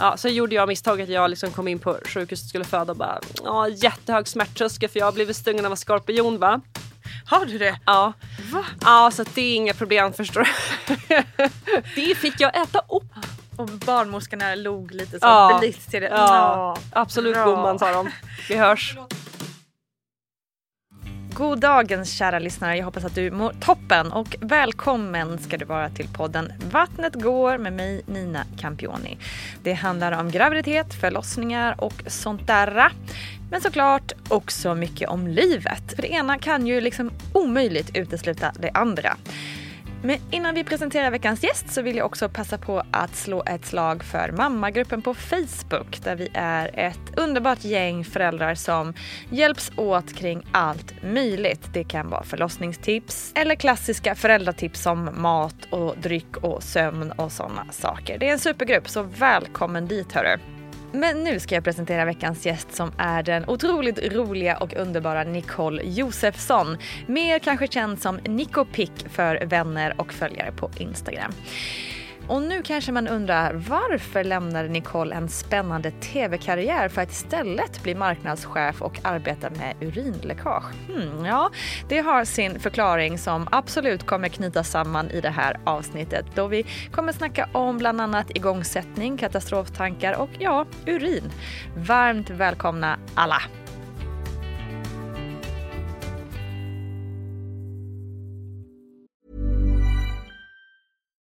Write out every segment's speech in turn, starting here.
Ja, sen gjorde jag misstaget att jag liksom kom in på sjukhuset och skulle föda och bara ja, jättehög smärttröskel för jag har blivit stungen av en skorpion va. Har du det? Ja. Va? Ja, så det är inga problem förstår du. det fick jag äta upp. Och barnmorskorna log lite så Ja. till det. Ja, absolut gumman sa de. Vi hörs. God dagens kära lyssnare. Jag hoppas att du mår toppen och välkommen ska du vara till podden Vattnet går med mig Nina Campioni. Det handlar om graviditet, förlossningar och sånt där. Men såklart också mycket om livet. För det ena kan ju liksom omöjligt utesluta det andra. Men innan vi presenterar veckans gäst så vill jag också passa på att slå ett slag för mammagruppen på Facebook där vi är ett underbart gäng föräldrar som hjälps åt kring allt möjligt. Det kan vara förlossningstips eller klassiska föräldratips som mat och dryck och sömn och sådana saker. Det är en supergrupp så välkommen dit hörru. Men nu ska jag presentera veckans gäst som är den otroligt roliga och underbara Nicole Josefsson. Mer kanske känd som Nico Pick för vänner och följare på Instagram. Och nu kanske man undrar varför lämnade Nicole en spännande tv-karriär för att istället bli marknadschef och arbeta med urinläckage? Hmm, ja, det har sin förklaring som absolut kommer knyta samman i det här avsnittet då vi kommer snacka om bland annat igångsättning, katastroftankar och ja, urin. Varmt välkomna alla!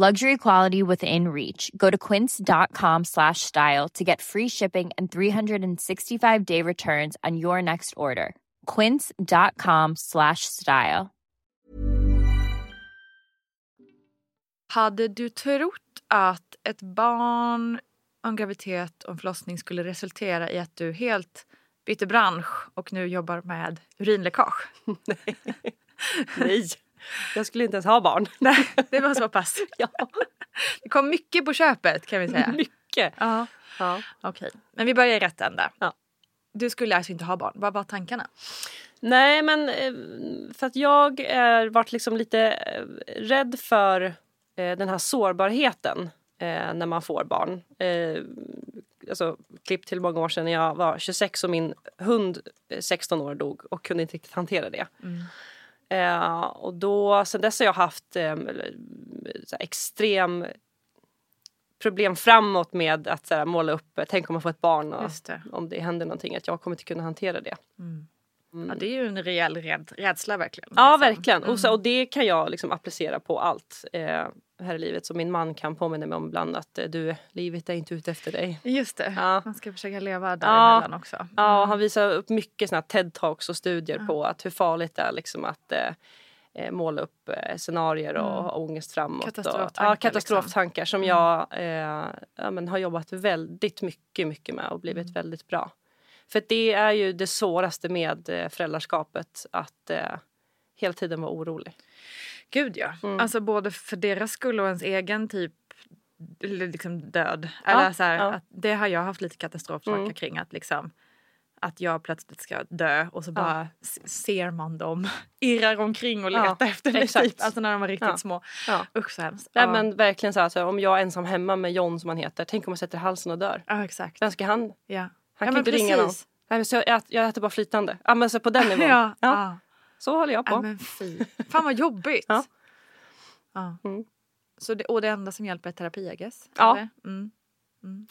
Luxury quality within reach. Go to quince.com slash style to get free shipping and 365 day returns on your next order. Quince.com slash style. Hade du trott att ett barn, en graviditet och en förlossning skulle resultera i att du helt bytte bransch och nu jobbar med urinläckage? Nej, jag skulle inte ens ha barn. Nej, det var så pass. Ja, Det kom mycket på köpet kan vi säga. mycket. Ja, Ja. okej. Men vi börjar i rätt ända. Ja. Du skulle alltså inte ha barn. Vad var tankarna? Nej, men eh, för att jag är varit liksom lite eh, rädd för eh, den här sårbarheten när man får barn. Alltså, klipp till många år sedan när jag var 26 och min hund eh, 16 år dog och kunde inte riktigt hantera det. Eh, och då, sen dess har jag haft eh, extrem problem framåt med att här, måla upp, tänk om man får ett barn och det. om det händer någonting, att jag kommer inte kunna hantera det. Ja, det är ju en rejäl räd, rädsla verkligen. Ja, liksom. verkligen. Och, så, och det kan jag liksom applicera på allt eh, här i livet. Så min man kan påminna mig om ibland att eh, du, livet är inte ute efter dig. Just det, Ja. man ska försöka leva Ja. däremellan också. Ja, och han visar upp mycket såna TED-talks och studier på att hur farligt det är liksom att eh, eh, måla upp eh, scenarier och ha ångest framåt. Katastroftankar, Och, ja, katastroftankar som jag eh, ja, men har jobbat väldigt mycket, mycket med och blivit väldigt bra. För det är ju det svåraste med föräldraskapet, att eh, hela tiden vara orolig. Gud ja. Mm. Alltså både för deras skull och ens egen typ liksom död. Eller så här, ja. att det har jag haft lite katastroftankar Mm. kring. Att liksom att jag plötsligt ska dö och så bara s- ser man dem irrar omkring och Ja, letar efter mig. exakt. Typ. Alltså när de var riktigt Ja. små. Ja. Usch så hemskt. Nej, ja. men verkligen så här, alltså, om jag är ensam hemma med John som han heter, tänk om jag sätter halsen och dör. ja exakt. Vem ska han? Ja. Han ja, kan inte ringa någon. precis. Nej, men så jag, äter, jag äter bara flytande. Ja, men så på den nivån. Ja, Ja, ja. Så håller jag på. Ja, men fy. Fan vad jobbigt. Ja. Ja. Mm. Så det, och det enda som hjälper är terapi I guess? Ja. eller? Mm.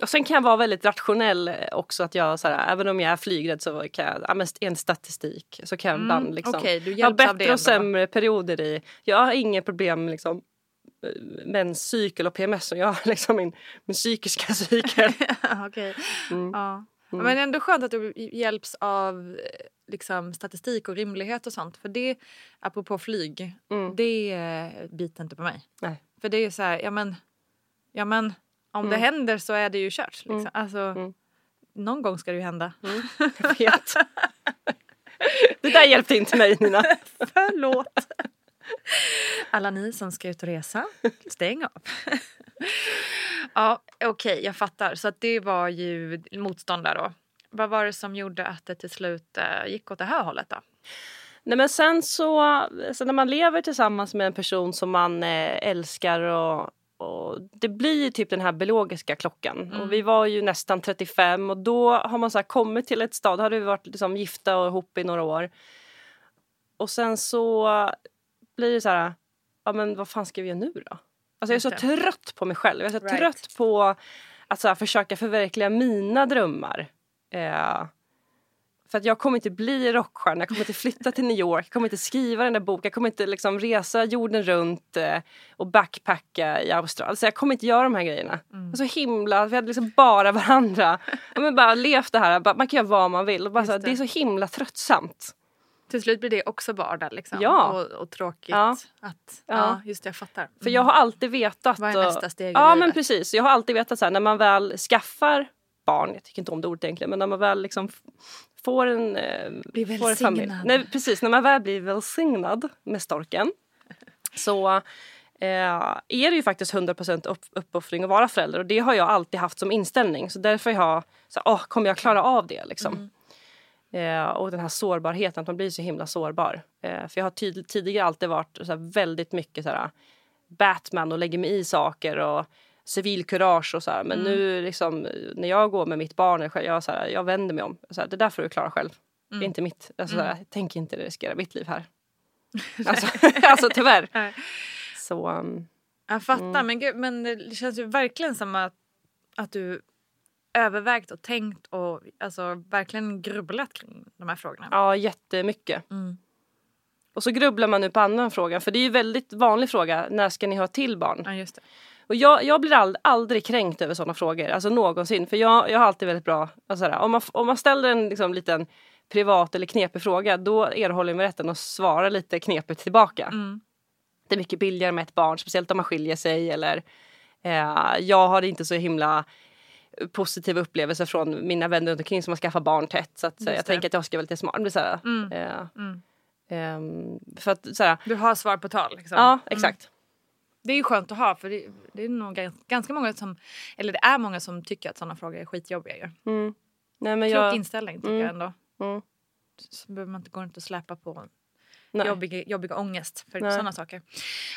Och sen kan jag vara väldigt rationell eh, också. att jag så här, Även om jag är flygrädd så kan jag, ja, men en statistik så kan jag ibland liksom, Mm, okej, du jag har hjälps av det bättre och sämre perioder i. Jag har inga problem med liksom, eh, menscykel och PMS. Och jag har liksom min, min psykiska cykel. Okej. Mm. Ja. Men ändå skönt att du hjälps av eh, liksom, statistik och rimlighet och sånt. För det, apropå flyg, Mm. det eh, biter inte på mig. Nej. För det är så här, ja men, ja men om det händer så är det ju kört. Liksom. Alltså, Mm. Någon gång ska det ju hända. Jag vet. Det där hjälpte inte mig Nina. Förlåt. Alla ni som ska ut och resa, stäng av. ja, okej, jag fattar. Så att det var ju motstånd där då. Vad var det som gjorde att det till slut eh, gick åt det här hållet då? Nej men sen så, så när man lever tillsammans med en person som man eh, älskar och, och det blir typ den här biologiska klockan. Och vi var ju nästan 35 och då har man så kommit till ett stad, då hade vi varit liksom gifta och ihop i några år. Och sen så blir det så här, ja men vad fan ska vi göra nu då? Alltså jag är så trött på mig själv. Jag är så Right. trött på att så försöka förverkliga mina drömmar. Eh, för att jag kommer inte bli rockstjärna, jag kommer inte flytta till New York, jag kommer inte skriva den där boken, jag kommer inte liksom resa jorden runt eh, och backpacka i Australien. Alltså jag kommer inte göra de här grejerna. Mm. Så himla, vi hade liksom bara varandra. Men bara levt det här, bara, man kan göra vad man vill. Bara, det. det. är så himla tröttsamt. Till slut blir det också vardag liksom. Ja. Och, och tråkigt. Ja. Att, Ja. ja. just det, jag fattar. För jag har alltid vetat... Vad är nästa steg i Ja men livet? precis. Jag har alltid vetat så här, när man väl skaffar barn, jag tycker inte om det ordet egentligen, men när man väl liksom får en, eh, får en familj. Nej, precis, när man väl blir välsignad med storken så eh, är det ju faktiskt 100% upp, uppoffring att vara förälder och det har jag alltid haft som inställning. Så därför har jag, så, åh, kommer jag klara av det liksom? Eh, och den här sårbarheten, att man blir så himla sårbar. Eh, för jag har tyd- tidigare alltid varit så väldigt mycket så här, Batman och lägger mig i saker och civilkurage och så här. Men nu liksom, när jag går med mitt barn, jag, så här, jag vänder mig om. Så här, det där får du klara själv. Det är inte mitt. Alltså, så här, tänk inte riskera mitt liv här. alltså, alltså tyvärr. Nej. Så um, Jag fattar, men, gud, men det känns ju verkligen som att, att du övervägt och tänkt och alltså, verkligen grubblat kring de här frågorna. ja, jättemycket. Mm. Och så grubblar man nu på annan fråga. För det är ju väldigt vanlig fråga. När ska ni ha till barn? Ja, just det. Och jag, jag blir ald, aldrig kränkt över sådana frågor, alltså någonsin. För jag, jag har alltid väldigt bra, alltså sådär, om, man, om man ställer en liksom, liten privat eller knepig fråga då erhåller mig rätten att svara lite knepigt tillbaka. Mm. Det är mycket billigare med ett barn, speciellt om man skiljer sig eller eh, jag har inte så himla positiva upplevelser från mina vänner runt omkring som har skaffat barn tätt. Så att, så, jag tänker att jag ska vara lite smart. Det blir såhär, Mm. eh, Mm. Ehm, för att, såhär, Du har svar på tal. Liksom. ja Mm. exakt. Det är ju skönt att ha för det, det är nog gans- ganska många som, eller det är många som tycker att sådana frågor är skitjobbiga ju. Mm. Nej, men Klok jag, inställning tycker Mm. jag ändå. Mm. Så behöver man inte, går inte att släppa på nej. jobbig, jobbig ångest för sådana saker.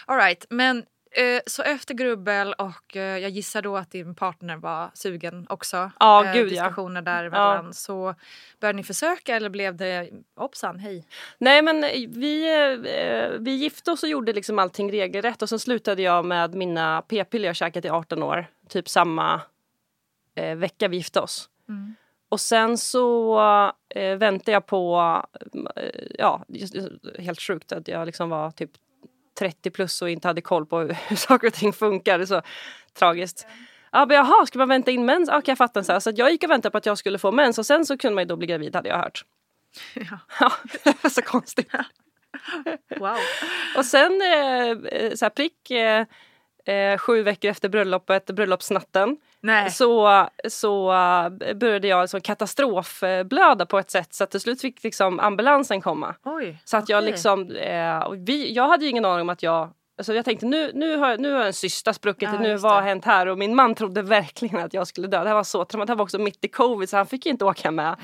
All right, men så efter grubbel och eh, jag gissar då att din partner var sugen också. Ja, eh, gud, ja. diskussioner däremellan. Så började ni försöka eller blev det hoppsan hej? Nej men vi, eh, vi gifte oss och gjorde liksom allting regelrätt och sen slutade jag med mina p-piller jag käkat i 18 år. Typ samma eh, vecka vi gifte oss. Och sen så eh, väntade jag på, eh, ja just, helt sjukt att jag liksom var typ 30 plus och inte hade koll på hur, saker och ting funkar. Det är så tragiskt. Ja, men jaha, ska man vänta in mens? Okej, jag fattar. Så, här. så att jag gick och väntade på att jag skulle få mens och sen så kunde man ju då bli gravid hade jag hört. Ja. Ja, det var så konstigt. Wow. Och sen eh, eh, så här prick eh, sju veckor efter bröllopet, bröllopsnatten, Nej. så, så eh, började jag alltså katastrofblöda på ett sätt så att till slut fick liksom ambulansen komma. Oj. Så att jag okej. liksom, eh, vi, jag hade ju ingen aning om att jag Alltså jag tänkte nu, nu, har, nu har en cysta spruckit, Ja, nu vad har hänt här? Och min man trodde verkligen att jag skulle dö. Det här var så traumat. Det här var också mitt i covid så han fick inte åka med.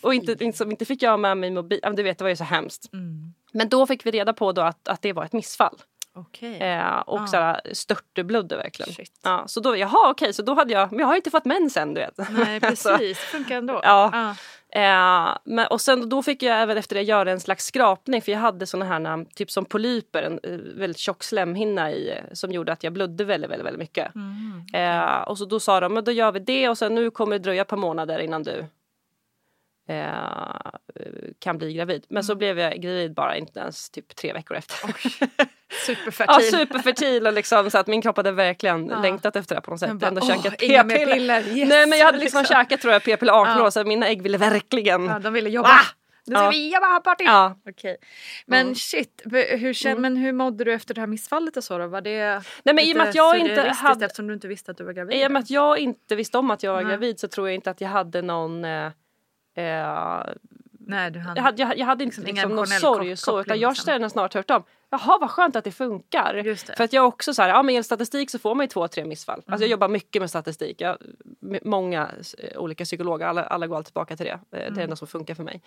Och inte, inte, inte fick jag med mig mobil. Du vet, det var ju så hemskt. Mm. Men då fick vi reda på då att, att det var ett missfall. Okej. Eh, och Ah. såhär störteblödde verkligen. Shit. Ja, så då, jaha okej, så då hade jag, men jag har inte fått mens än du vet. Nej precis, funkar ändå. Ja. Eh, men, och sen då fick jag även efter det göra en slags skrapning för jag hade såna här na- typ som polyper, en eh, väldigt tjock slemhinna i eh, som gjorde att jag blödde väldigt, väldigt, väldigt mycket. Mm. Eh, och så då sa de, men då gör vi det och sen nu kommer det dröja ett par månader innan du eh, kan bli gravid. Men Mm. så blev jag gravid bara inte ens typ tre veckor efter. Superfertil. Ja, superfertil och liksom så att min kropp hade verkligen Ja. längtat efter det på något sätt. Bara, Ändå käkat p-piller. piller, yes, Nej men jag hade liksom, liksom. käkat tror jag p-piller 18 Ja. år så mina ägg ville verkligen. Ja, de ville jobba. Va? Nu ska Ja. vi jobba party. Ja. Okej. Men Mm. shit, hur, kän- men hur mådde du efter det här missfallet och så då? Var det Nej men i och med att jag inte hade eftersom du inte visste att du var gravid? I och med att jag inte visste om att jag var Nej. gravid så tror jag inte att jag hade någon eh, eh, Nej, du hann. jag, hade, jag, jag hade inte Liksom liksom, någon sorg kop- så utan jag liksom. känner snart tvärtom. Jaha vad skönt att det funkar. Det. För att jag också så här, ja men i statistik så får man ju två, tre missfall. Alltså Mm. jag jobbar mycket med statistik. Jag, med många eh, olika psykologer, alla, alla går alltid tillbaka till det. Eh, Det är Mm. det enda som funkar för mig.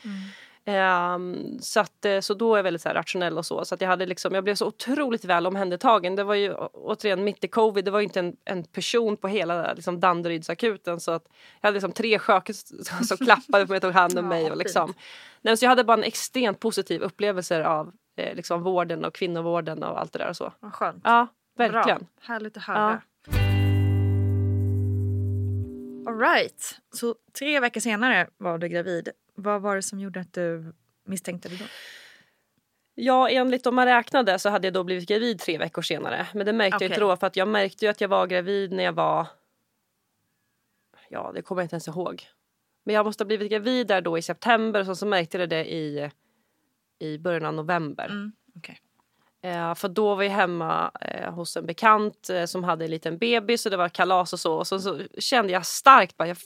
Ehm, så, att, eh, så då är jag väldigt så rationell och så. Så att jag, hade liksom, jag blev så otroligt väl omhändertagen. Det var ju återigen mitt i covid. Det var inte en, en person på hela liksom, Danderydsakuten. Så att jag hade liksom tre sköterskor som, som klappade på mig och tog hand om mig. Och liksom. Nej, så jag hade bara en extremt positiv upplevelse av eh, liksom, vården och kvinnovården och allt det där. Och så. Vad skönt. Ja, verkligen. Bra. Härligt att höra. All right. Så tre veckor senare var du gravid. Vad var det som gjorde att du misstänkte det då? Ja, enligt om man räknade så hade jag då blivit gravid tre veckor senare. Men det märkte jag inte då för att jag märkte ju att jag var gravid när jag var... Ja, det kommer jag inte ens ihåg. Men jag måste ha blivit gravid där då i september och så, så märkte jag det i, i början av november. Mm. Okej. Eh, för då var jag hemma eh, hos en bekant eh, som hade en liten bebis och det var kalas och så. Och så, så kände jag starkt bara jag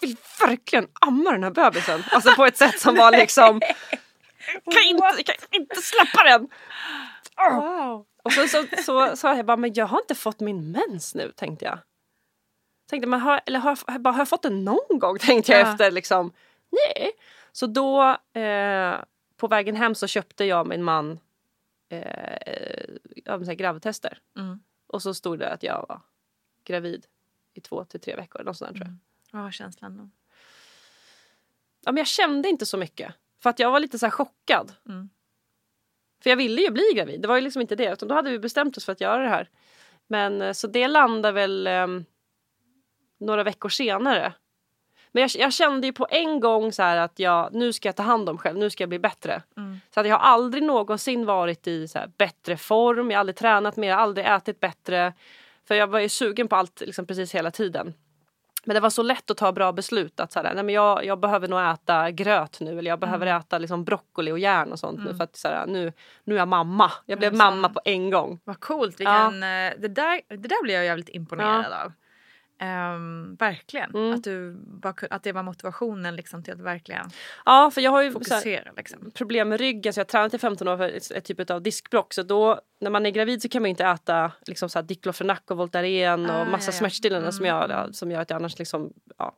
vill verkligen amma den här bebisen. Alltså på ett sätt som var liksom kan inte, kan inte släppa den! Wow. Och så så, så sa jag bara, men jag har inte fått min mens nu tänkte jag. Tänkte, men har, eller har, bara, har jag fått den någon gång tänkte jag Ja. efter liksom. Nej. Så då eh, på vägen hem så köpte jag min man eh, gravtester. Mm. Och så stod det att jag var gravid i två till tre veckor. Något sånt där, jag. Vad var känslan då? Ja, men jag kände inte så mycket. För att jag var lite så chockad. Mm. För jag ville ju bli gravid. Det var ju liksom inte det. Utan då hade vi bestämt oss för att göra det här. Men eh, så det landade väl ehm, några veckor senare. Men jag, jag kände ju på en gång så att jag, nu ska jag ta hand om själv. Nu ska jag bli bättre. Mm. Så att jag har aldrig någonsin varit i så bättre form. Jag har aldrig tränat mer, aldrig ätit bättre. För jag var ju sugen på allt liksom precis hela tiden. Men det var så lätt att ta bra beslut. Att så här, nej men jag, jag behöver nog äta gröt nu. Eller jag behöver äta liksom broccoli och järn och sånt nu. För att så här, nu, nu är jag mamma. Jag blev Ja, mamma på en gång. Vad coolt. Vilken, eh, det, där, det där blir jag jävligt imponerad av. Ehm, verkligen. Mm. Att, du bara, att det var motivationen liksom, till att verkligen Ja, för jag har ju så här, fokusera. Liksom. problem med ryggen. Så jag har tränat i 15 år för ett, ett typ av diskbråck. Så då när man är gravid så kan man inte äta liksom så här Diclofenac och Voltaren Ah, och massa ja, ja. smärtstillande som, Mm, gör, ja, som gör att jag annars liksom... Ja.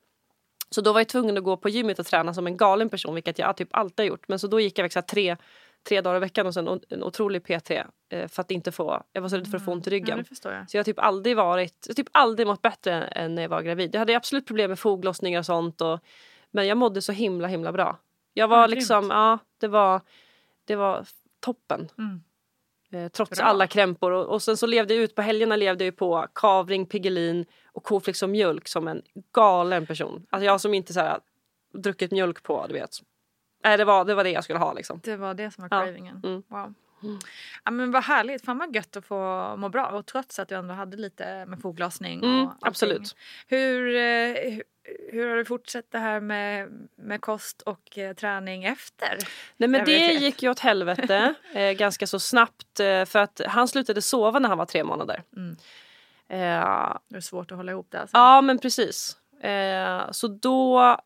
Så då var jag tvungen att gå på gymmet och träna som en galen person, vilket jag typ alltid har gjort. Men så då gick jag så här tre, tre dagar i veckan hos en, en otrolig PT eh, för att inte få, jag var så rädd för att få ont i Ja, ryggen. jag. Så jag har typ aldrig varit, jag typ aldrig mått bättre än när jag var gravid. Jag hade absolut problem med foglossningar och sånt och, men jag mådde så himla himla bra. Jag var Ja, liksom, ja det var, det var toppen. Mm. Eh, trots Bra. alla krämpor och, och sen så levde jag ut på helgerna levde jag ju på kavring, Piggelin och cornflakes och mjölk som en galen person. Alltså jag som inte så här, druckit mjölk på, du vet. Nej det var, det var det jag skulle ha liksom. Det var det som var Ja. cravingen. Mm. Wow. Ja, men vad härligt, fan vad gött att få må bra och trots att du ändå hade lite med foglossning. och Mm, absolut. Hur, eh, hur, hur har du fortsatt det här med, med kost och eh, träning efter? Nej men det gick ju åt helvete eh, ganska så snabbt eh, för att han slutade sova när han var tre månader. Mm. Det är svårt att hålla ihop det. Alltså. ja men precis. Så då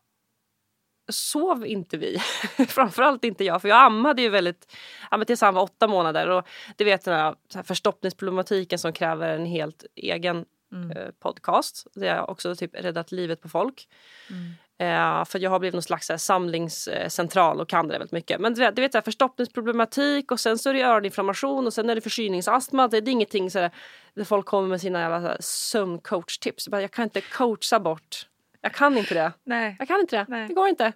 sov inte vi. Framförallt inte jag för jag ammade ju väldigt, ja, tills han var åtta månader och det vet den här, förstoppningsproblematiken som kräver en helt egen Mm. eh, podcast. Det har också typ räddat livet på folk. Mm. Eh, för jag har blivit någon slags här, samlingscentral och kan det väldigt mycket. Men du vet, du förstoppningsproblematik och sen så är det öroninflammation och sen är det förkylningsastma. Det är ingenting så där, där folk kommer med sina jävla sömncoachtips. Jag kan inte coacha bort. Jag kan inte det. Nej. Jag kan inte det. Nej. Det går inte.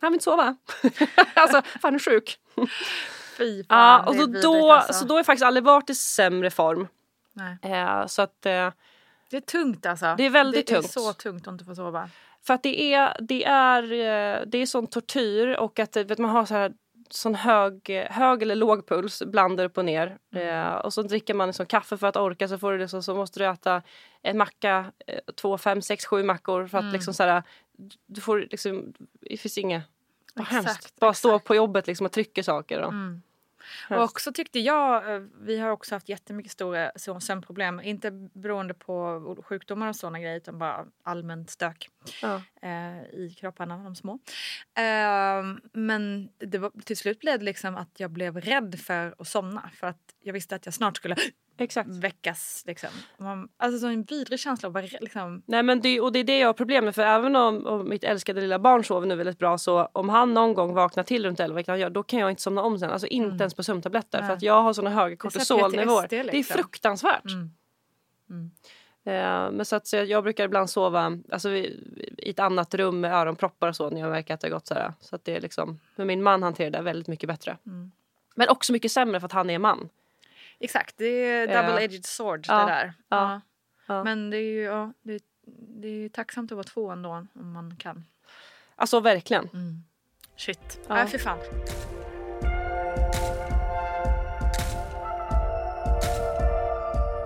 Han vill inte sova. alltså, fan är sjuk. Fy fan, Ja, och det är så vidrigt, då, alltså. så då har jag faktiskt aldrig varit i sämre form. Nej. Eh, så att, eh, Det är tungt alltså. Det är väldigt det är tungt. så tungt att inte få sova. För att det är, det är, eh, det är sån tortyr och att eh, vet, man har så här sån hög, hög eller låg puls, blandar upp och ner. Eh, och så dricker man liksom kaffe för att orka så, får du liksom, så måste du äta en macka, eh, två, fem, sex, sju mackor för att Mm. liksom så här, du får liksom, det finns inget, vad hemskt. Bara stå exakt. på jobbet liksom och trycka saker. Och, Mm. Och också tyckte jag, eh, vi har också haft jättemycket stora sömnproblem. Inte beroende på sjukdomar och sådana grejer utan bara allmänt stök ja. eh, i kropparna, de små. Eh, men var, till slut blev det liksom att jag blev rädd för att somna för att jag visste att jag snart skulle Exakt. väckas. Liksom. Man, alltså så en vidrig känsla rädd, liksom, Nej men det, och det är det jag har problem med för även om, om mitt älskade lilla barn sover nu väldigt bra så om han någon gång vaknar till runt 11 vilket han gör, då kan jag inte somna om sen. Alltså inte ens på sömntabletter Nej. för att jag har såna höga Det kortisolnivåer. PTSD Det är liksom. fruktansvärt. Mm. Mm. Eh, men så att så jag brukar ibland sova alltså, i, i ett annat rum med öronproppar och så när jag märker att det har gått så här. Så att det är liksom, men min man hanterar det väldigt mycket bättre. Mm. Men också mycket sämre för att han är man. Exakt, det är double-edged sword det där. Men det är ju ja, det, det är tacksamt att vara två ändå om man kan. Alltså verkligen. Shit. Ja. Nej, för fan.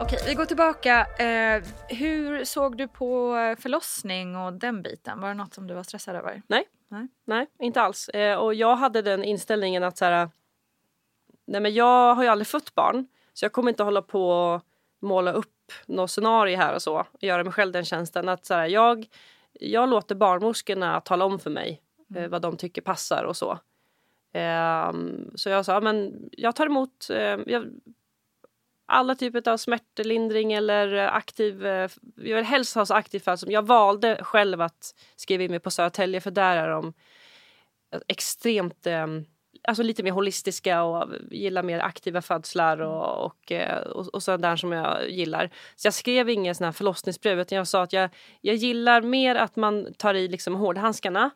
Okej, vi går tillbaka. Eh, hur såg du på förlossning och den biten? Var det något som du var stressad över? Nej. Nej. Nej, inte alls. Eh, och jag hade den inställningen att så här, nej men jag har ju aldrig fött barn så jag kommer inte hålla på och måla upp något scenario här och så och göra mig själv den tjänsten att så här, jag, jag låter barnmorskorna tala om för mig eh, vad de tycker passar och så. Ehm, så jag sa, men jag tar emot eh, jag, alla typer av smärtlindring eller eh, aktiv, eh, jag vill helst ha så aktiv fall som jag valde själv att skriva in mig på Södertälje för där är de extremt, eh, alltså lite mer holistiska och gillar mer aktiva födslar och, och, eh, och, och sådant där som jag gillar. Så jag skrev ingen sån här förlossningsbrev utan jag sa att jag, jag gillar mer att man tar i liksom hårdhandskarna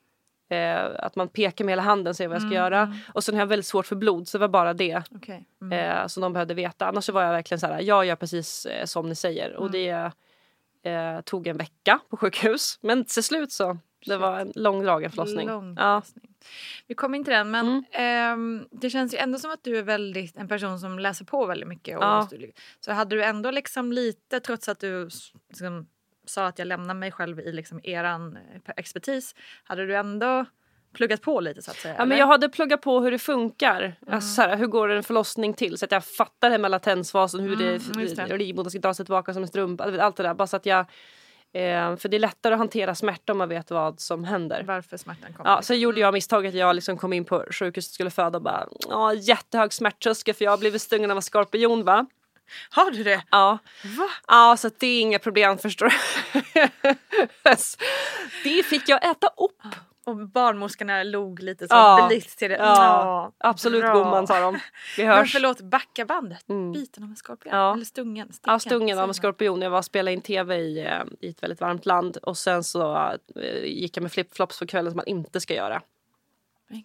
Eh, att man pekar med hela handen och säger vad jag ska göra. Och sen har jag väldigt svårt för blod så det var bara det Okej. Mm. eh, som de behövde veta. Annars så var jag verkligen så här, jag gör precis eh, som ni säger. Och det eh, tog en vecka på sjukhus. Men till slut så, det var en långdragen förlossning. Lång Ja. Vi kommer in till den men Mm. ehm, det känns ju ändå som att du är väldigt, en person som läser på väldigt mycket. Och Ja. Så hade du ändå liksom lite, trots att du liksom, sa att jag lämnar mig själv i liksom eran eh, expertis, hade du ändå pluggat på lite så att säga? Ja, men jag hade pluggat på hur det funkar. Alltså, så här, hur går en förlossning till? Så att jag fattar det med latensfasen, hur Mm, livmodern ska dra sig tillbaka som en strumpa. Allt det där. Bara så att jag, eh, för det är lättare att hantera smärta om man vet vad som händer. Varför smärtan kommer? Ja, sen gjorde jag misstaget att jag liksom kom in på sjukhuset och skulle föda och bara ja, jättehög smärttröskel för jag har blivit stungen av en skorpion va? Har du det? Ja. Va? Ja, så det är inga problem förstår du. det fick jag äta upp. Och barnmorskorna log lite så Ja. blitt till det. Ja, absolut bra. gumman sa de. Vi Men hörs. förlåt, backa bandet. Mm. Biten av en skorpion? Ja. Eller stungen? Ja, Sticken, stungen av en skorpion. Jag var och spelade in tv i, eh, i ett väldigt varmt land och sen så eh, gick jag med flipflops på kvällen som man inte ska göra. Men.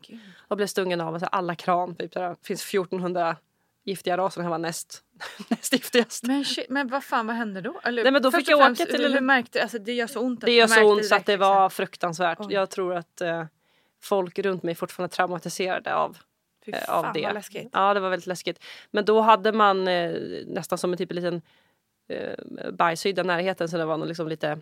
Och blev stungen av alla kran. Typ, det finns 1400 giftiga raser. Den här var näst, näst giftigast. Men, men vad fan vad hände då? Eller, Nej, men då fick jag åka till- hur märkte alltså, Det gör så ont. att Det du gör så ont så att det direkt, var liksom. fruktansvärt. Oj. Jag tror att eh, folk runt mig fortfarande är traumatiserade av, Fy eh, fan, av det. vad läskigt. Ja, det var väldigt läskigt. Men då hade man eh, nästan som en typ en liten eh, bajshydda i närheten så det var nog liksom lite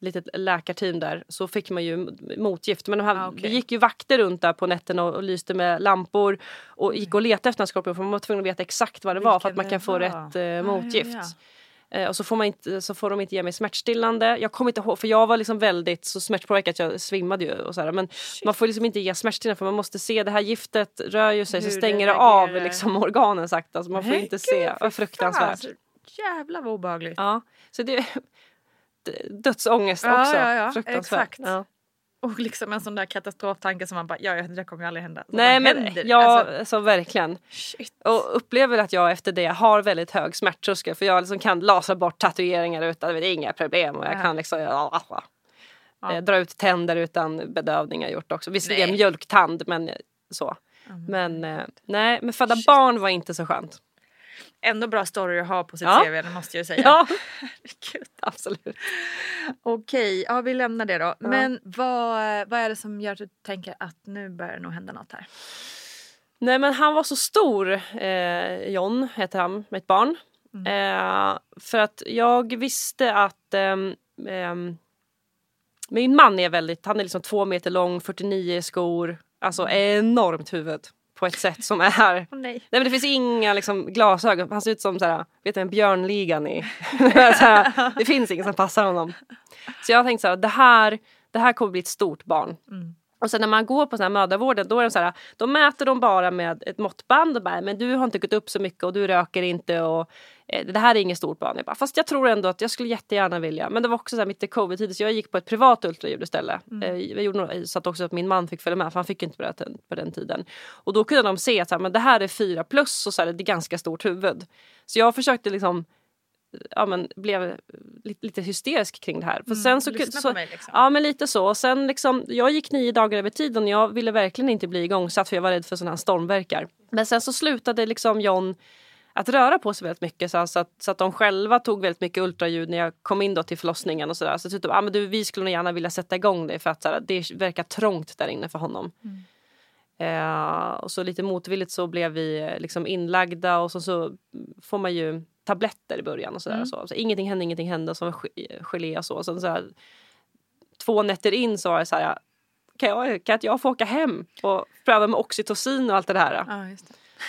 litet läkarteam där så fick man ju motgift. Men de här, Ah, okej. det gick ju vakter runt där på nätterna och, och lyste med lampor och gick och letade efter en skorpion för man var tvungen att veta exakt vad det var för att Vilken man kan det få rätt eh, ja, motgift. ja. Eh, och så får, man inte, så får de inte ge mig smärtstillande. Jag kommer inte ihåg, för jag var liksom väldigt så smärtpåverkad att jag svimmade ju. Och så här. Men man får liksom inte ge smärtstillande för man måste se det här giftet rör ju sig så Hur det stänger det av reagerar. liksom organen sakta. Så man får Men inte se. Det fruktansvärt. fan, så Jävlar vad obehagligt. Ja, så det dödsångest Ja, också. ja, ja, exakt. Ja. Och liksom en sån där katastroftanke som man bara, ja, ja det kommer ju aldrig hända. Så Nej men händer? ja, Alltså, så verkligen. shit. Och upplever att jag efter det har väldigt hög smärttröskel för jag liksom kan lasra bort tatueringar utan det är inga problem och jag Nej. kan liksom ja, ja. Ja. Eh, dra ut tänder utan bedövning har gjort också. Visserligen Nej. mjölktand men så. Men eh, nej, men föda barn var inte så skönt. Ändå bra story att ha på sitt Ja. CV, det måste jag säga. Ja, Herregud. absolut. Okej, ja vi lämnar det då. Men vad, vad är det som gör att du tänker att nu börjar det nog hända något här? Nej men han var så stor, eh, John heter han, mitt barn. Eh, för att jag visste att ehm, min man är väldigt, han är liksom två meter lång, 49 skor, alltså enormt huvud på ett sätt som är Åh nej. Nej men det finns inga liksom, glasögon, han ser ut som såhär, vet du en björnligan i... såhär, det finns ingen som passar honom. Så jag tänkte såhär, det här, det här kommer bli ett stort barn. Och sen när man går på sån här mödravården då är de så här, då mäter de bara med ett måttband och bara, men du har inte gått upp så mycket och du röker inte och eh, det här är inget stort barn. Jag bara, fast jag tror ändå att jag skulle jättegärna vilja. Men det var också så här mitt i covid så jag gick på ett privat ultraljud istället. Eh, jag gjorde så att också att min man fick följa med för han fick inte på den, på den tiden. Och då kunde de se att så här, men det här är fyra plus och så här, det är ganska stort huvud. Så jag försökte liksom ja, men, blev lite, lite hysterisk kring det här. För sen så, så, liksom. Ja men lite så. Och sen liksom, jag gick nio dagar över tiden och jag ville verkligen inte bli igångsatt för jag var rädd för sådana här stormverkar. Men sen så slutade liksom John att röra på sig väldigt mycket så, så, att, så att de själva tog väldigt mycket ultraljud när jag kom in då till förlossningen och sådär. Så typ, ah, men du, vi skulle nog gärna vilja sätta igång det för att här, det verkar trångt där inne för honom. Eh, och så lite motvilligt så blev vi liksom inlagda och så, så får man ju tabletter i början och sådär. Så. så ingenting hände, ingenting hände. Så ge- gelé och så. Sen så här, två nätter in så var det så här. Kan, jag, kan inte jag få åka hem och pröva med oxytocin och allt det där? Ja, det.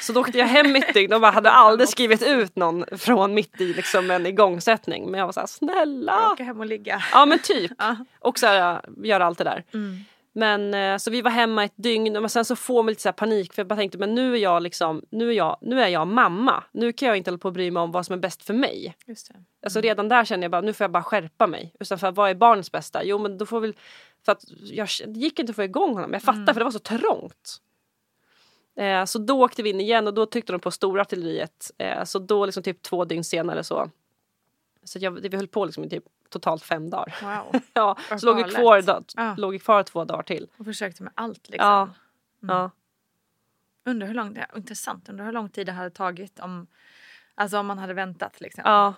Så då åkte jag hem mitt i och bara hade aldrig skrivit ut någon från mitt i liksom en igångsättning. Men jag var så här, snälla! Åka hem och ligga. Ja men typ. Ja. Och så här, göra allt det där. Mm. Men eh, så vi var hemma ett dygn men sen så får man lite så panik för jag bara tänkte men nu är jag liksom, nu är jag, nu är jag mamma. Nu kan jag inte hålla på och bry mig om vad som är bäst för mig. Just det. Alltså redan där känner jag bara nu får jag bara skärpa mig. Utan för vad är barnets bästa? Jo men då får väl, för att jag, det gick inte att få igång honom. Jag fattar för det var så trångt. Eh, så då åkte vi in igen och då tryckte de på stora artilleriet. Eh, så då liksom typ två dygn senare så. Så jag, vi höll på liksom i typ totalt fem dagar. Wow. Ja, så låg galet. kvar, då, Ja. låg vi kvar två dagar till. Och försökte med allt liksom. Ja. Ja. Undrar hur lång, det är intressant, undrar hur lång tid det hade tagit om, alltså om man hade väntat liksom. ja.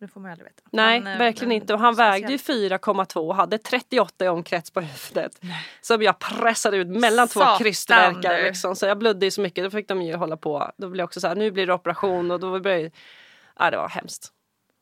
Det får man ju aldrig veta. Nej, Men, eh, verkligen men inte. Och han vägde ju speciellt. 4,2 och hade 38 i omkrets på huvudet. Som jag pressade ut mellan två Satan, krystvärkar. Liksom. Så jag blödde ju så mycket. Då fick de ju hålla på. Då blev jag också så här, nu blir det operation och då började Ja, det var hemskt.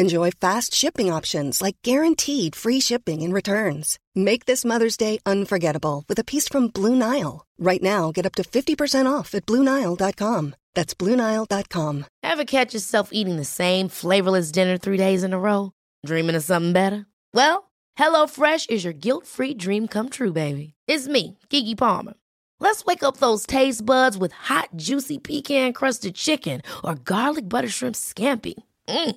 Enjoy fast shipping options like guaranteed free shipping and returns. Make this Mother's Day unforgettable with a piece from Blue Nile. Right now, get up to 50% off at BlueNile.com. That's BlueNile.com. Ever catch yourself eating the same flavorless dinner three days in a row? Dreaming of something better? Well, HelloFresh is your guilt free dream come true, baby. It's me, Gigi Palmer. Let's wake up those taste buds with hot, juicy pecan crusted chicken or garlic butter shrimp scampi. Mm.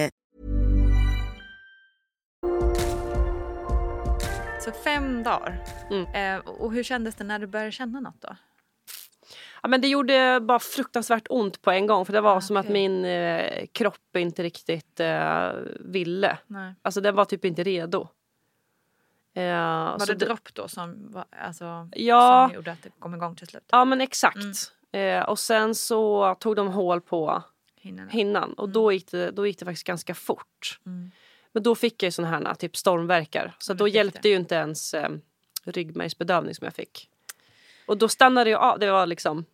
Så fem dagar. Mm. Eh, och hur kändes det när du började känna något då? Ja, men det gjorde bara fruktansvärt ont på en gång för det var Ah, som att min eh, kropp inte riktigt eh, ville. Nej. Alltså den var typ inte redo. Eh, Var det dropp då som, var, alltså, Ja. som gjorde att det kom igång till slut? Ja men exakt. Eh, och sen så tog de hål på Hinnan. hinnan och då, gick det, då gick det faktiskt ganska fort. Mm. Men då fick jag ju såna här typ stormverkar. Så då hjälpte ju inte ens eh, ryggmärgsbedövning som jag fick. Och då stannade jag av. Det var liksom...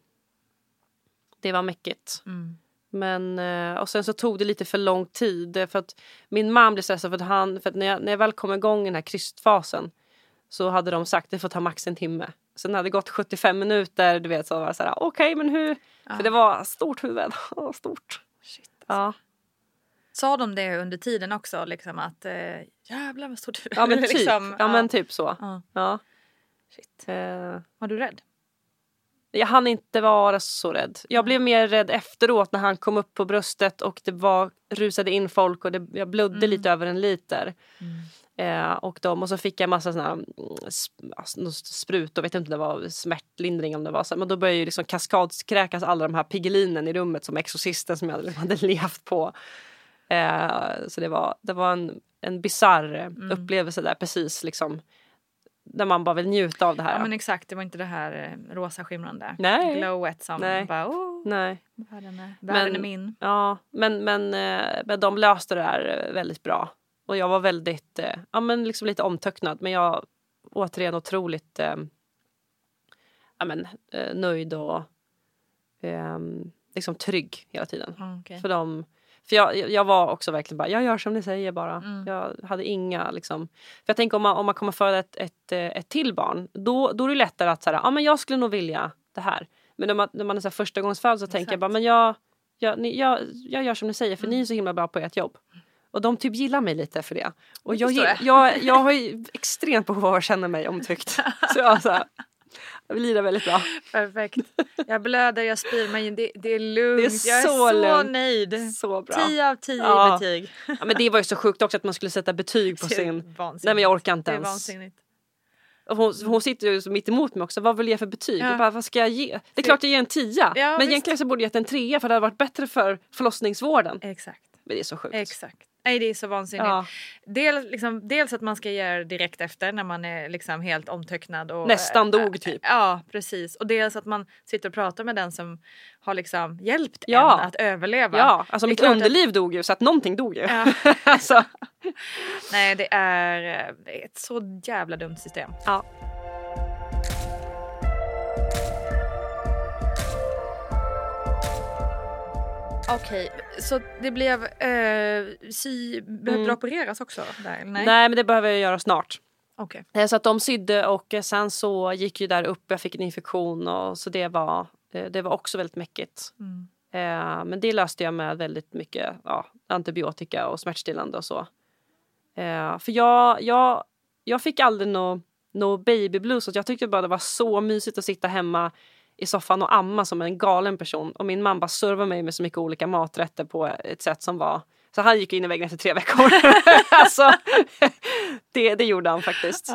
Det var mäckigt. Mm. Men, eh, och sen så tog det lite för lång tid. eh, För att min man blev stressad för att, han, för att när, jag, när jag väl kom igång i den här krystfasen så hade de sagt att det får ta max en timme. Sen hade det gått 75 minuter. Du vet, så var det så här, okej men hur? För det var stort huvud. Stort. Shit. Ja. Sa de det under tiden också? Liksom att eh, jävlar vad stort Ja men typ, liksom, ja, men typ så. Ja. Ja. Shit. Eh, Var du rädd? jag hann inte vara så rädd. Jag blev mer rädd efteråt när han kom upp på bröstet och det var, rusade in folk och det, jag blödde lite över en liter. Eh, och, de, och så fick jag massa såna här, mm, sp- alltså, någon sprut och vet inte om det var smärtlindring om det var så. Men då började ju liksom kaskadskräkas alla de här Piggelinen i rummet som exorcisten som jag hade levt på. Eh, så det var, det var en, en bizarr eh, upplevelse där precis liksom. Där man bara vill njuta av det här. Ja men exakt, det var inte det här eh, rosa skimrande Nej. glowet som Nej. bara oh, Nej. världen, är, världen är min. Ja, men, men, eh, men de löste det här eh, väldigt bra. Och jag var väldigt, ja men liksom lite omtöcknad. Men jag återigen otroligt eh, ja men, nöjd och eh, liksom trygg hela tiden. Ja, okej. För, dem, för jag, jag var också verkligen bara, jag gör som ni säger bara. Mm. Jag hade inga liksom. För jag tänker om man, om man kommer föda ett, ett, eh, ett till barn. Då, då är det lättare att säga, ja men jag skulle nog vilja det här. Men när man, när man är så här första gångs född så tänker jag Exakt. bara, men jag, jag, ni, jag, jag gör som ni säger för ni är så himla bra på ert jobb. Och de typ gillar mig lite för det. Och jag, jag. jag, jag har ju extremt behov av att känna mig omtyckt. så jag, så här, vill lida väldigt bra. Perfekt. Jag blöder, jag spyr men det, det är lugnt. Det är jag är så så lugnt. nöjd. Så bra. 10 av 10 Ja. betyg. Ja, men det var ju så sjukt också att man skulle sätta betyg på sin... vansinnigt. Nej men jag orkar inte Det är ens. vansinnigt. Hon, hon sitter ju så mitt emot mig också. Vad vill jag ge för betyg? Ja. Bara, vad ska jag ge? Det är klart jag ger en tia. Ja, men visst. egentligen så borde jag gett en trea för det hade varit bättre för förlossningsvården. Exakt. Men det är så sjukt. Exakt. Nej, det är så vansinnigt. Ja. Dels, liksom, dels att man ska göra direkt efter när man är liksom helt omtöcknad. Och, Nästan dog, typ. Ja, precis. Och dels att man sitter och pratar med den som har liksom hjälpt Ja. en att överleva. Ja, alltså mitt klart att- underliv dog ju så att någonting dog ju. Ja. alltså, Nej, det är, eh, det är ett så jävla dumt system. ja. Okej, så det blev... Eh, sy, behövde Mm. du opereras också? Där, Nej. nej? men det behöver jag göra snart. Okej. Eh, Så att de sydde och sen så gick ju där upp, jag fick en infektion och så det var, eh, det var också väldigt mäckigt. Mm. Eh, Men det löste jag med väldigt mycket ja, antibiotika och smärtstillande och så. Eh, För jag, jag, jag fick aldrig nå no baby blues. Jag tyckte bara det var så mysigt att sitta hemma i soffan och amma som en galen person. Och min mamma servade mig med så mycket olika maträtter på ett sätt som var så han gick in i väggen efter tre veckor. alltså, det, det gjorde han faktiskt.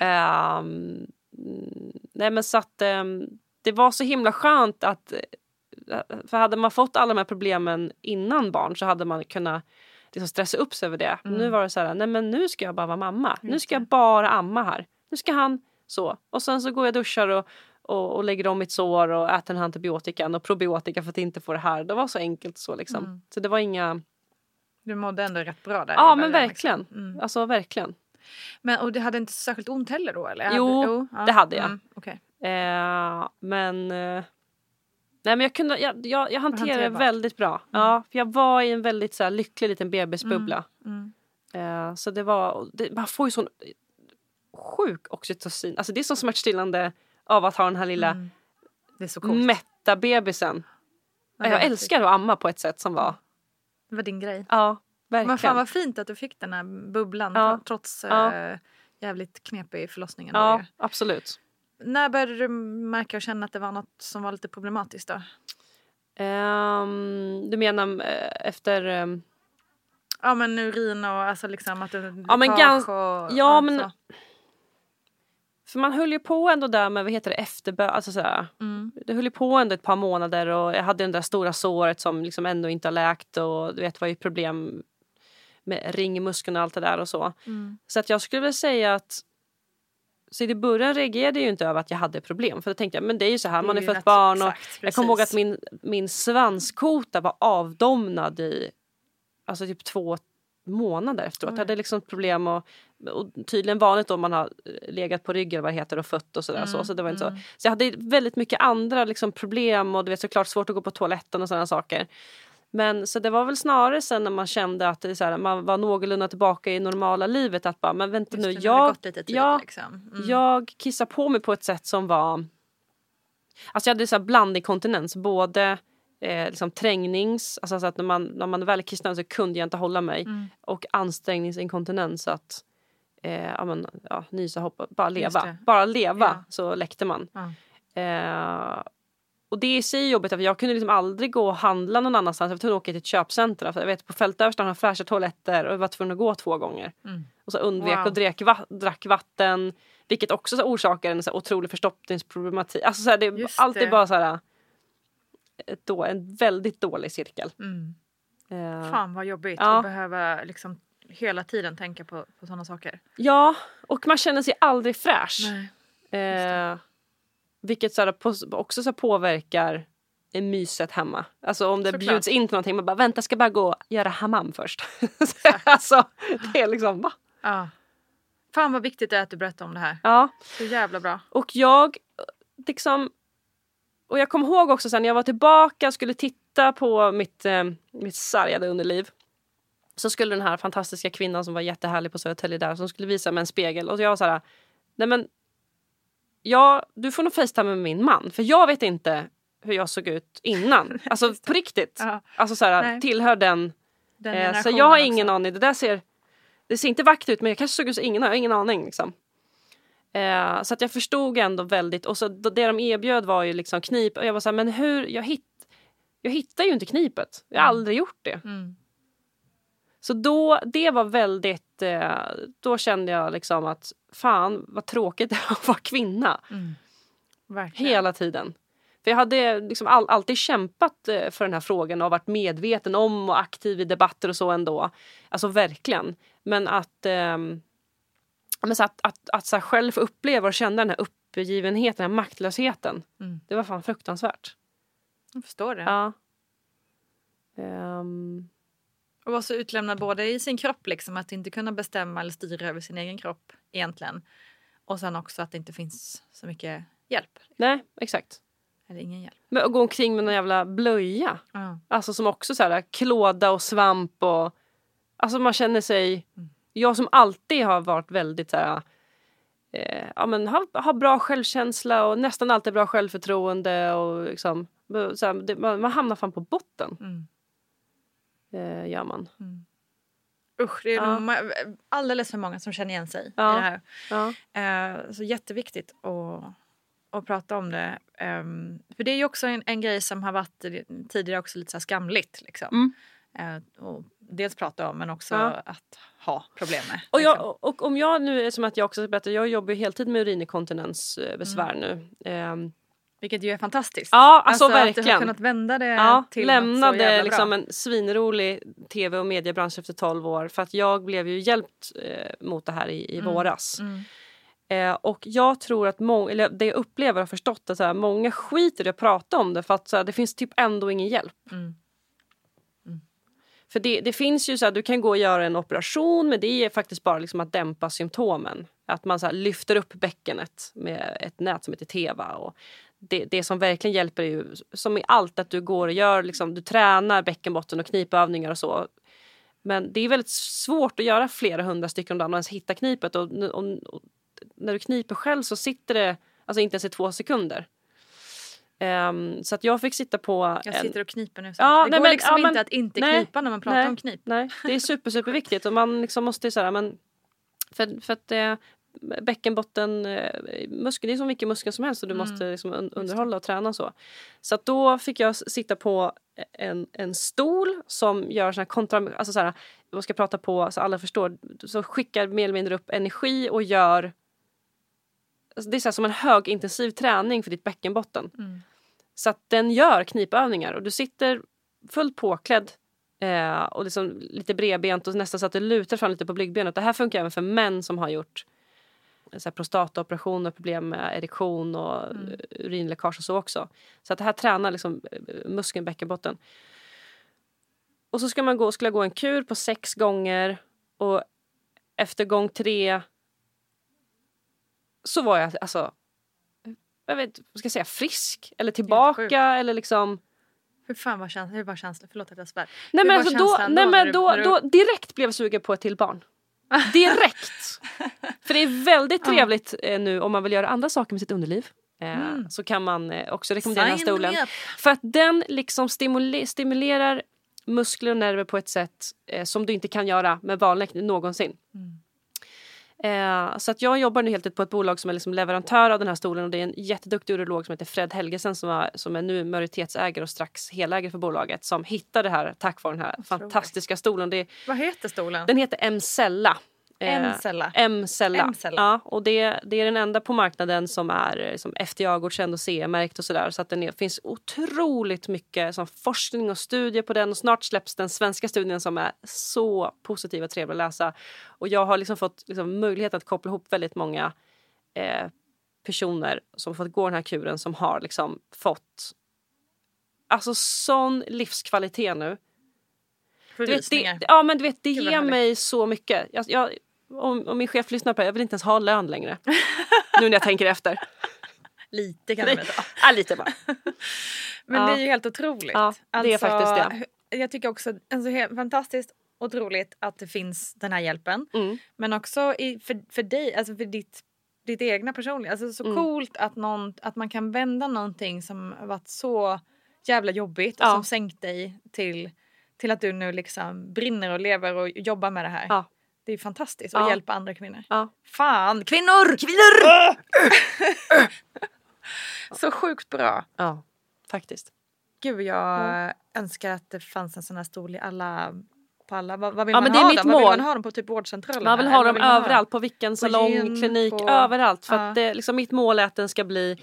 Ehm, mm, nej men så att ehm, det var så himla skönt att eh, för hade man fått alla de här problemen innan barn så hade man kunnat liksom stressa upp sig över det. Men Nu var det så här, nej men nu ska jag bara vara mamma. Nu ska jag bara amma här. Nu ska han så. Och sen så går jag och duschar och, och, och lägger om mitt sår och äter den här antibiotikan och probiotika för att inte få det här. Det var så enkelt så liksom. Så det var inga... Du mådde ändå rätt bra där. Ja men början, verkligen. liksom. Mm. Alltså verkligen. Men, och du hade inte särskilt ont heller då? Eller? Jo, ja. det hade jag. Mm, okej. Eh, men... Eh, nej men jag kunde... Jag, jag, jag hanterade det väldigt bra. Ja, för jag var i en väldigt så här, lycklig liten bebisbubbla. Mm. Eh, så det var... Det, man får ju sån sjuk oxytocin. Alltså det är så smärtstillande av att ha den här lilla Mm. Det är så coolt. mätta bebisen. Ja, jag älskar att amma på ett sätt som var... Det var din grej. Ja, verkligen. Men fan vad fint att du fick den här bubblan Ja. tro- trots Ja. eh, jävligt knepig förlossningen. Ja, absolut. När började du märka och känna att det var något som var lite problematiskt då? Ehm, du menar eh, efter... ehm, Ja men urin och alltså liksom att du Ja, men läckage gans- och, ja, men- så. För man höll ju på ändå där med, vad heter det, efterbö... Alltså sådär. Mm. Det höll ju på ändå ett par månader och jag hade det där stora såret som liksom ändå inte har läkt och du vet var ju problem med ringmuskeln och allt det där och så. Mm. Så att jag skulle väl säga att så i början reagerade jag ju inte över att jag hade problem för då tänkte jag men det är ju så här man är fött barn och exakt, jag kommer ihåg att min, min svanskota var avdomnad i alltså typ två månader efteråt. Jag hade liksom problem och, och tydligen vanligt om man har legat på ryggen vad det heter och fött och sådär. så, så, det var inte så. så jag hade väldigt mycket andra liksom, problem och du vet såklart svårt att gå på toaletten och sådana saker. Men så det var väl snarare sen när man kände att det så här, man var någorlunda tillbaka i normala livet att bara men vänta nu det, det jag, tid, ja, liksom. Mm. jag kissar på mig på ett sätt som var Alltså jag hade så blandinkontinens, både eh, liksom trängnings, alltså så att när man, när man väl kissnade så kunde jag inte hålla mig Mm. och ansträngningsinkontinens så att eh, ja, men, ja, nysa, hoppa, bara leva. Bara leva Ja. så läckte man. Ja. Eh, och det i sig är jobbigt för jag kunde liksom aldrig gå och handla någon annanstans. Jag var tvungen att åka till ett köpcentra. För jag vet på fältöversten har fräscha toaletter och jag var tvungen att gå två gånger. Och så undvek Wow. och drack, va- drack vatten. Vilket också så orsakar en så otrolig förstoppningsproblematik. Alltså så här, det, allt är bara så här, ett då, en väldigt dålig cirkel. Mm. Eh, Fan vad jobbigt Ja. att behöva liksom hela tiden tänka på, på sådana saker. Ja, och man känner sig aldrig fräsch. Nej. Eh, vilket så här, också så påverkar myset hemma. Alltså om det Såklart. bjuds in till någonting, man bara vänta ska bara gå och göra hammam först. alltså det är liksom va? Ja. Fan vad viktigt det är att du berättar om det här. Ja. Så jävla bra. Och jag liksom och jag kommer ihåg också sen när jag var tillbaka och skulle titta på mitt, eh, mitt sargade underliv. Så skulle den här fantastiska kvinnan som var jättehärlig på Södertälje där som skulle visa mig en spegel och jag var så här. Nej men. Ja, du får nog facetima med min man för jag vet inte hur jag såg ut innan. Alltså på riktigt. Ja. Alltså så här, Nej. tillhör den. Den Eh, så jag har också. ingen aning. Det där ser, det ser inte vackert ut men jag kanske såg ut så ingen har ingen aning liksom. Eh, så att jag förstod ändå väldigt och så det de erbjöd var ju liksom knip och jag var så här, men hur, jag, hitt, jag hittar ju inte knipet. Jag har aldrig gjort det. Mm. Så då, det var väldigt, eh, då kände jag liksom att fan vad tråkigt det är att vara kvinna Verkligen. hela tiden. För jag hade liksom all, alltid kämpat eh, för den här frågan och varit medveten om och aktiv i debatter och så ändå. Alltså verkligen. Men att, ehm, men så att, att, att så här själv få uppleva och känna den här uppgivenheten, den här maktlösheten. Mm. Det var fan fruktansvärt. Jag förstår det. Ja. Ehm, Och vara så utlämnad både i sin kropp, liksom, att inte kunna bestämma eller styra över sin egen kropp egentligen. Och sen också att det inte finns så mycket hjälp. nej, exakt. Eller ingen hjälp. Men att gå omkring med någon jävla blöja. Ja. Alltså som också så här klåda och svamp och... Alltså man känner sig... Jag som alltid har varit väldigt så här... Eh, ja men har, har bra självkänsla och nästan alltid bra självförtroende och liksom... Så här, det, man, man hamnar fan på botten. Mm. Eh, gör man. Usch, det är Ja. nog alldeles för många som känner igen sig Ja. i det här. Ja. Eh, så jätteviktigt att, att prata om det. Ehm, för det är ju också en, en grej som har varit tidigare också lite så skamligt. Liksom. Mm. Eh, och dels prata om men också Ja. att ha problem med. Och, liksom. jag, och om jag nu, som att jag också berättar, jag jobbar ju heltid med urininkontinensbesvär nu. Ehm, Vilket ju är fantastiskt. Ja, alltså, att du har verkligen. kunnat vända det Ja, till något så lämnade liksom bra. en svinrolig tv och mediebransch efter 12 år för att jag blev ju hjälpt eh, mot det här i, i våras. Mm. Eh, och jag tror att många, eller det jag upplever och förstått att så här, många skiter i att prata om det för att så här, det finns typ ändå ingen hjälp. Mm. För det, det finns ju så här, du kan gå och göra en operation men det är faktiskt bara liksom att dämpa symptomen. Att man så här, lyfter upp bäckenet med ett nät som heter Teva. Och det, det som verkligen hjälper är ju som i allt att du går och gör, liksom, du tränar bäckenbotten och knipövningar och så. Men det är väldigt svårt att göra flera hundra stycken om dagen och ens hitta knipet. Och, och, och när du kniper själv så sitter det alltså inte ens i två sekunder. Ehm, så att jag fick sitta på... Jag sitter och kniper nu. Ja, det nej, går men- liksom ja, men- inte att inte nej, knipa när man pratar nej, om knip. Nej, det är super, superviktigt och man liksom måste så här, men för, för att eh, bäckenbotten eh, muskel, det är som vilken muskel som helst och du Mm. måste liksom un, underhålla och träna och så. Så att då fick jag sitta på en, en stol som gör såna här kontra, alltså så här, ska prata på så alla förstår, så skickar mer eller mindre upp energi och gör alltså det är så som en högintensiv träning för ditt bäckenbotten. Mm. Så att den gör knipövningar och du sitter fullt påklädd eh, och liksom lite bredbent och nästan så att du lutar fram lite på blygdbenet. Det här funkar även för män som har gjort eh, så här prostataoperationer, problem med erektion och Mm. eh, urinläckage och så också. Så att det här tränar liksom eh, muskeln, bäckenbotten. Och så ska man gå, skulle gå en kur på sex gånger och efter gång tre så var jag alltså jag vet, vad ska jag säga, frisk eller tillbaka eller liksom Hur fan var känslan? Hur var känslan? Förlåt att jag svär. Nej men, alltså då, nej, då men då, du- då, direkt blev jag sugen på ett till barn. Direkt! För det är väldigt trevligt eh, nu om man vill göra andra saker med sitt underliv. Eh, Så kan man eh, också rekommendera den här Sign stolen. up. För att den liksom stimule- stimulerar muskler och nerver på ett sätt eh, som du inte kan göra med vanlig någonsin. Eh, så att jag jobbar nu helt på ett bolag som är liksom leverantör av den här stolen och det är en jätteduktig urolog som heter Fred Helgesen som är, som är nu majoritetsägare och strax helägare för bolaget som hittade det här tack vare den här fantastiska stolen. Det Vad heter stolen? den heter M-cella. Eh, M-cella. M-cella. M-cella. Ja, och det, det är den enda på marknaden som är eh, som FDA-godkänd och CE-märkt och sådär. Så att den är, finns otroligt mycket som forskning och studier på den och snart släpps den svenska studien som är så positiv och trevlig att läsa. Och jag har liksom fått liksom, möjlighet att koppla ihop väldigt många eh, personer som fått gå den här kuren som har liksom fått alltså sån livskvalitet nu. Du vet, det, ja men du vet det ger mig så mycket. Jag, jag, om, om min chef lyssnar på det, jag vill inte ens ha lön längre. nu när jag tänker efter. Lite kan man väl ta. Ja, lite bara. Men Ja. det är ju helt otroligt. Ja, det är faktiskt det. Jag tycker också alltså, fantastiskt otroligt att det finns den här hjälpen. Mm. Men också i, för, för dig, alltså för ditt, ditt egna personliga. Alltså så Mm. coolt att, någon, att man kan vända någonting som varit så jävla jobbigt och Ja. som sänkt dig till, till att du nu liksom brinner och lever och jobbar med det här. Ja. Det är fantastiskt att Ja. hjälpa andra kvinnor. Ja. Fan, kvinnor! Kvinnor! så sjukt bra. ja, faktiskt. Gud, jag önskar att det fanns en sån här stol i alla... På alla. Vad, vad vill Ja, man men det är ha mitt dem? Vad vill mål. man ha dem på? Typ vårdcentralen? Man vill här? ha dem vill överallt, på vilken salong, gyn, klinik, på- överallt. För Ja. att det, liksom, mitt mål är att den ska bli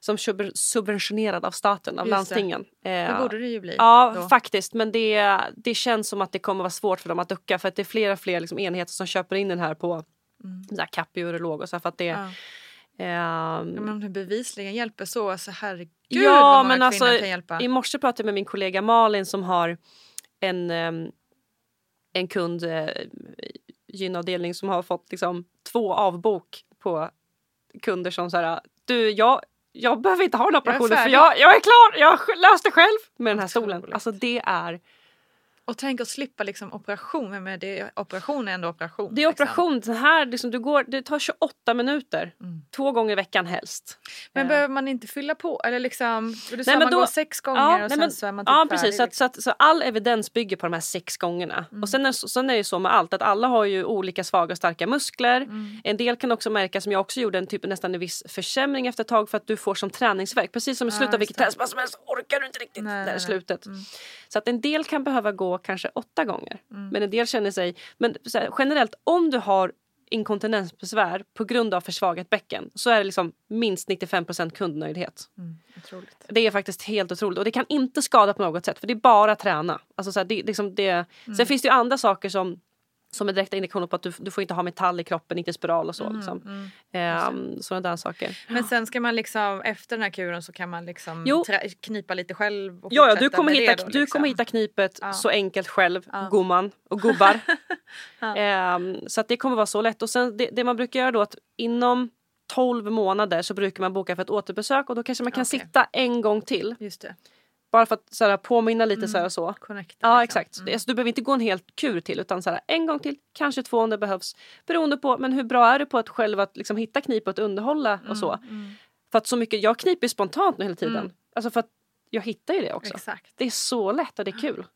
som sub- subventionerad av staten, av Just det. landstingen. Eh, Det borde det ju bli. Ja, då. faktiskt. Men det, det känns som att det kommer vara svårt för dem att ducka för att det är flera och fler liksom enheter som köper in den här på mm. Capio och urolog och så för att det Ja. ehm, Ja, men om det bevisligen hjälper så, alltså herregud ja, vad många men alltså kan hjälpa. i morse pratade jag med min kollega Malin som har en, ehm, en kund, eh, gynavdelning som har fått liksom två avbok på kunder som så här, du jag, jag behöver inte ha en operation för färdig." jag, jag är klar, jag har löst det själv med den här stolen. Alltså det är Och tänk att slippa liksom operation, men det, operation är ändå operation. Det är liksom. operation. Den här, liksom, du går, det tar 28 minuter. Mm. Två gånger i veckan helst. Men Eh. behöver man inte fylla på? Eller liksom, du sa men man då- går sex gånger Ja, och nej, sen men- så är man typ Ja färdig. precis, så, att, så, att, så all evidens bygger på de här sex gångerna. Mm. Och sen är, sen är det så med allt att alla har ju olika svaga och starka muskler. Mm. En del kan också märka, som jag också gjorde, en typ nästan en viss försämring efter ett tag för att du får som träningsverk. Precis som i Ja, slutet av just vilket träningspass som helst orkar du inte riktigt Nej, där nej, i nej. slutet. Mm. Så att en del kan behöva gå kanske åtta gånger. Mm. Men en del känner sig... Men här, generellt, om du har inkontinensbesvär på grund av försvagat bäcken så är det liksom minst 95 kundnöjdhet. Mm, otroligt. Det är faktiskt helt otroligt och det kan inte skada på något sätt för det är bara att träna. Alltså så här, det, liksom det, Mm. Sen finns det ju andra saker som som är direkta indikationer på att du, du får inte ha metall i kroppen, inte spiral och så. Mm, Liksom. mm. Ehm, sådana där saker. Men sen ska man liksom, efter den här kuren så kan man liksom knipa lite själv och Ja, ja du, kommer hitta, då, du liksom. kommer hitta knipet Ja. så enkelt själv, Ja. gumman och gubbar. Ja. Ehm, så att det kommer vara så lätt. Och sen det, det man brukar göra då att inom 12 månader så brukar man boka för ett återbesök och då kanske man kan Okej. sitta en gång till. Just det. Bara för att så här, påminna lite så här och så. Connecta, Ja liksom. exakt. Mm. Alltså, du behöver inte gå en hel kur till utan så här, en gång till, kanske två om det behövs. Beroende på men hur bra är du på att själv att liksom, hitta knip och att underhålla och så. Mm. För att så mycket, jag kniper spontant nu hela tiden. Mm. Alltså för att jag hittar ju det också. Exakt. Det är så lätt och det är kul.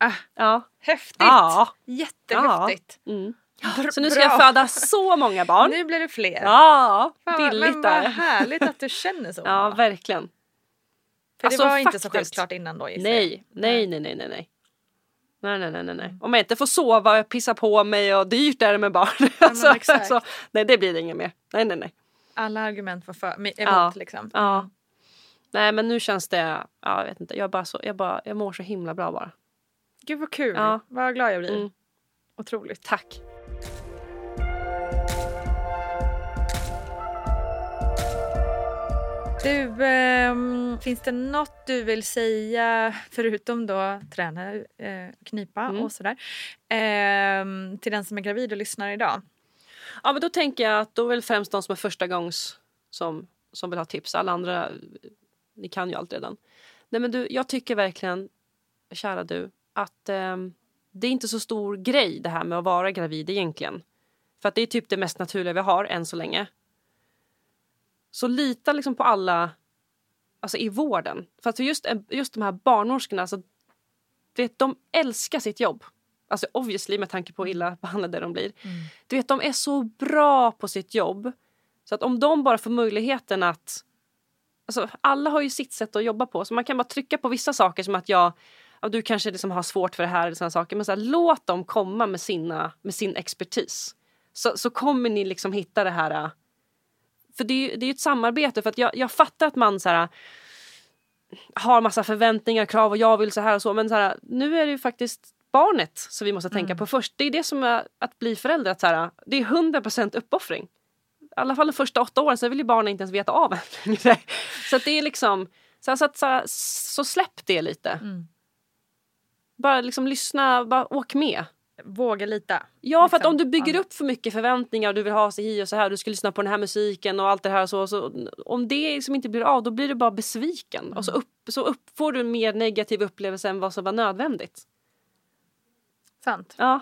Ah, Ja. häftigt! Ja. Jättehäftigt. Mm. Br- Så nu ska bra. jag föda så många barn. Nu blir det fler. Ja, billigt men vad där. härligt att du känner så. Ja, verkligen. För Alltså, det var inte så faktiskt. självklart innan då gissar jag. Nej, nej, nej, nej, nej, nej. Nej, nej, nej, nej, nej. Om jag inte får sova och pissa på mig och dyrt är det med barn. alltså, exakt. alltså, nej, det blir det inget mer. Nej, nej, nej. Alla argument var för, emot Ja. liksom. Ja. Nej, men nu känns det... Ja, jag vet inte. Jag, bara så, jag, bara, jag mår så himla bra bara. Gud vad kul. Ja. Vad glad jag blir. Mm. Otroligt. Tack. Du, ehm, finns det något du vill säga förutom då träna, eh, knipa Mm. och sådär ehm, till den som är gravid och lyssnar idag? Ja, men då tänker jag att då är väl främst de som är första gångs som, som vill ha tips. Alla andra, ni kan ju allt redan. Nej, men du, jag tycker verkligen, kära du, att ehm, det är inte så stor grej det här med att vara gravid egentligen. För att det är typ det mest naturliga vi har än så länge. Så lita liksom på alla alltså i vården. För att för just, just de här barnmorskorna, alltså, vet, de älskar sitt jobb. Alltså obviously med tanke på hur illa behandlade de blir. Du vet, de är så bra på sitt jobb. Så att om de bara får möjligheten att... Alltså, alla har ju sitt sätt att jobba på. Så man kan bara trycka på vissa saker som att jag... Ja, du kanske liksom har svårt för det här eller såna saker. Men så här, låt dem komma med, sina, med sin expertis. Så, så kommer ni liksom hitta det här... För det är ju det är ett samarbete. För att jag, jag fattar att man så här, har massa förväntningar, krav och jag vill så här och så. Men så här, nu är det ju faktiskt barnet som vi måste tänka på först. Det är det som är att bli förälder. Att så här, det är 100% uppoffring. I alla fall de första åtta åren, så vill ju barnen inte ens veta av en. Så det är liksom, så, så, att, så, här, så släpp det lite. Mm. Bara liksom lyssna, bara åk med. Våga lita. Ja, för att Liksom. om du bygger upp för mycket förväntningar och du vill ha sig hi och så här, du ska lyssna på den här musiken och allt det här så, så om det liksom inte blir av då blir du bara besviken och så, upp, så upp, får du en mer negativ upplevelse än vad som var nödvändigt. Sant. Ja,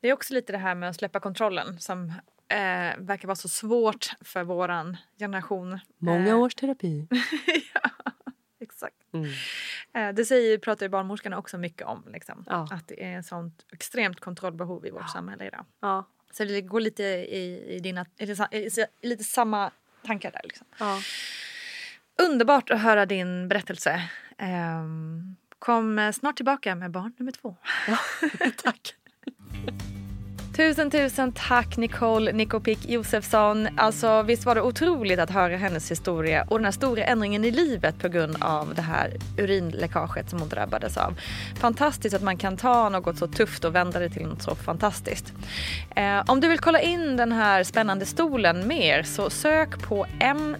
Det är också lite det här med att släppa kontrollen som eh, verkar vara så svårt för våran generation. många Eh, års terapi. ja, exakt. Mm. Eh, det säger, pratar ju barnmorskorna också mycket om. Liksom. Ja. Att det är ett sånt extremt kontrollbehov i vårt samhälle idag. Ja, Så det går lite i, i dina, i, lite samma tankar där. Liksom. ja. Underbart att höra din berättelse. Ehm, kom snart tillbaka med barn nummer två. Tack. Tusen tusen tack Nicole Nikopik Josefsson. Alltså visst var det otroligt att höra hennes historia och den här stora ändringen i livet på grund av det här urinläckaget som hon drabbades av. Fantastiskt att man kan ta något så tufft och vända det till något så fantastiskt. Eh, om du vill kolla in den här spännande stolen mer så sök på M.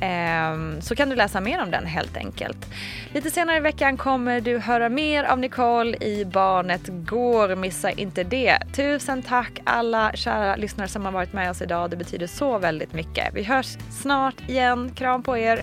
Ehm, så kan du läsa mer om den helt enkelt. Lite senare i veckan kommer du höra mer av Nicole i Barnet Går. Missa inte det. Tusen tack alla kära lyssnare som har varit med oss idag. Det betyder så väldigt mycket. Vi hörs snart igen. Kram på er.